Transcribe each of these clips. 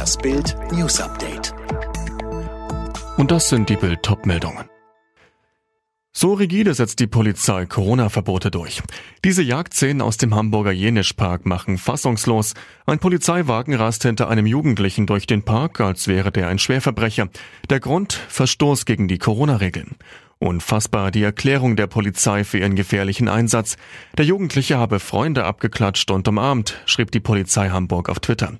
Das Bild News Update. Und das sind die Bild meldungen So rigide setzt die Polizei Corona-Verbote durch. Diese Jagdszenen aus dem Hamburger Jenischpark machen fassungslos. Ein Polizeiwagen rast hinter einem Jugendlichen durch den Park, als wäre der ein Schwerverbrecher. Der Grund? Verstoß gegen die Corona-Regeln. Unfassbar die Erklärung der Polizei für ihren gefährlichen Einsatz. Der Jugendliche habe Freunde abgeklatscht und umarmt, schrieb die Polizei Hamburg auf Twitter.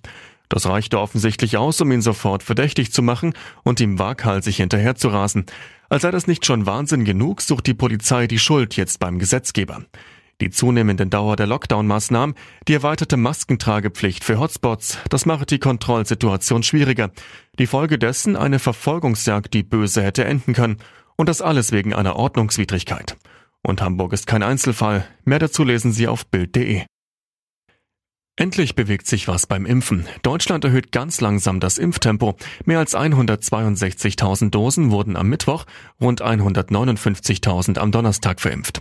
Das reichte offensichtlich aus, um ihn sofort verdächtig zu machen und ihm waghalsig hinterher zu rasen. Als sei das nicht schon Wahnsinn genug, sucht die Polizei die Schuld jetzt beim Gesetzgeber. Die zunehmende Dauer der Lockdown-Maßnahmen, die erweiterte Maskentragepflicht für Hotspots, das macht die Kontrollsituation schwieriger. Die Folge dessen eine Verfolgungsjagd, die böse hätte enden können. Und das alles wegen einer Ordnungswidrigkeit. Und Hamburg ist kein Einzelfall. Mehr dazu lesen Sie auf Bild.de. Endlich bewegt sich was beim Impfen. Deutschland erhöht ganz langsam das Impftempo. Mehr als 162.000 Dosen wurden am Mittwoch, rund 159.000 am Donnerstag verimpft.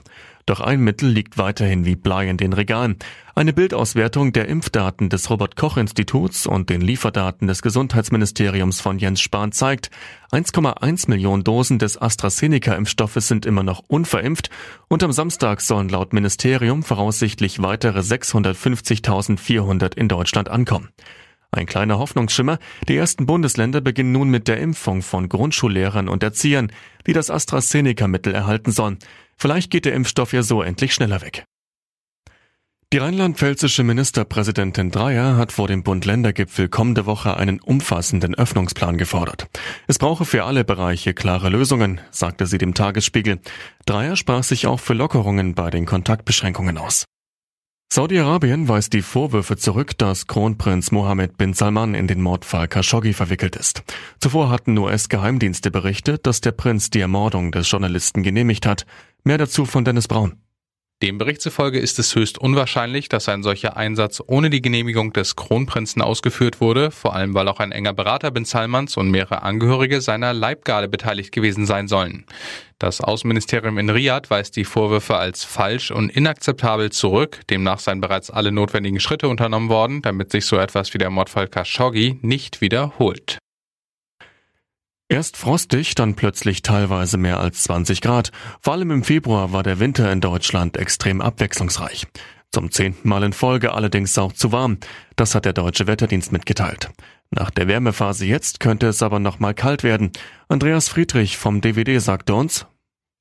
Doch ein Mittel liegt weiterhin wie Blei in den Regalen. Eine Bildauswertung der Impfdaten des Robert Koch Instituts und den Lieferdaten des Gesundheitsministeriums von Jens Spahn zeigt, 1,1 Millionen Dosen des AstraZeneca-Impfstoffes sind immer noch unverimpft und am Samstag sollen laut Ministerium voraussichtlich weitere 650.400 in Deutschland ankommen. Ein kleiner Hoffnungsschimmer, die ersten Bundesländer beginnen nun mit der Impfung von Grundschullehrern und Erziehern, die das AstraZeneca-Mittel erhalten sollen. Vielleicht geht der Impfstoff ja so endlich schneller weg. Die rheinland-pfälzische Ministerpräsidentin Dreyer hat vor dem Bund-Länder-Gipfel kommende Woche einen umfassenden Öffnungsplan gefordert. Es brauche für alle Bereiche klare Lösungen, sagte sie dem Tagesspiegel. Dreyer sprach sich auch für Lockerungen bei den Kontaktbeschränkungen aus. Saudi-Arabien weist die Vorwürfe zurück, dass Kronprinz Mohammed bin Salman in den Mordfall Khashoggi verwickelt ist. Zuvor hatten US-Geheimdienste berichtet, dass der Prinz die Ermordung des Journalisten genehmigt hat. Mehr dazu von Dennis Braun. Dem Bericht zufolge ist es höchst unwahrscheinlich, dass ein solcher Einsatz ohne die Genehmigung des Kronprinzen ausgeführt wurde, vor allem weil auch ein enger Berater Bin Salmans und mehrere Angehörige seiner Leibgarde beteiligt gewesen sein sollen. Das Außenministerium in Riyadh weist die Vorwürfe als falsch und inakzeptabel zurück. Demnach seien bereits alle notwendigen Schritte unternommen worden, damit sich so etwas wie der Mordfall Khashoggi nicht wiederholt. Erst frostig, dann plötzlich teilweise mehr als 20 Grad. Vor allem im Februar war der Winter in Deutschland extrem abwechslungsreich. Zum zehnten Mal in Folge allerdings auch zu warm. Das hat der deutsche Wetterdienst mitgeteilt. Nach der Wärmephase jetzt könnte es aber noch mal kalt werden. Andreas Friedrich vom DVD sagte uns,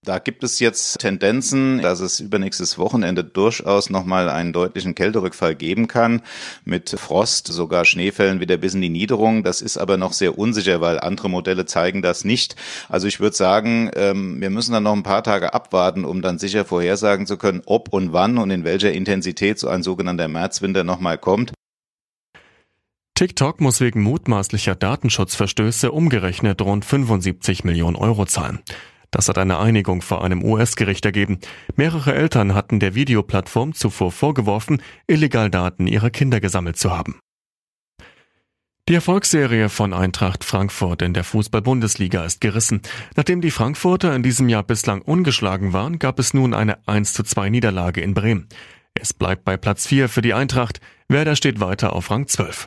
da gibt es jetzt Tendenzen, dass es übernächstes Wochenende durchaus nochmal einen deutlichen Kälterückfall geben kann, mit Frost, sogar Schneefällen wieder bis in die Niederung. Das ist aber noch sehr unsicher, weil andere Modelle zeigen das nicht. Also ich würde sagen, ähm, wir müssen dann noch ein paar Tage abwarten, um dann sicher vorhersagen zu können, ob und wann und in welcher Intensität so ein sogenannter Märzwinter nochmal kommt. TikTok muss wegen mutmaßlicher Datenschutzverstöße umgerechnet rund 75 Millionen Euro zahlen. Das hat eine Einigung vor einem US-Gericht ergeben. Mehrere Eltern hatten der Videoplattform zuvor vorgeworfen, illegal Daten ihrer Kinder gesammelt zu haben. Die Erfolgsserie von Eintracht Frankfurt in der Fußball-Bundesliga ist gerissen. Nachdem die Frankfurter in diesem Jahr bislang ungeschlagen waren, gab es nun eine 1 zu 2 Niederlage in Bremen. Es bleibt bei Platz 4 für die Eintracht. Werder steht weiter auf Rang 12.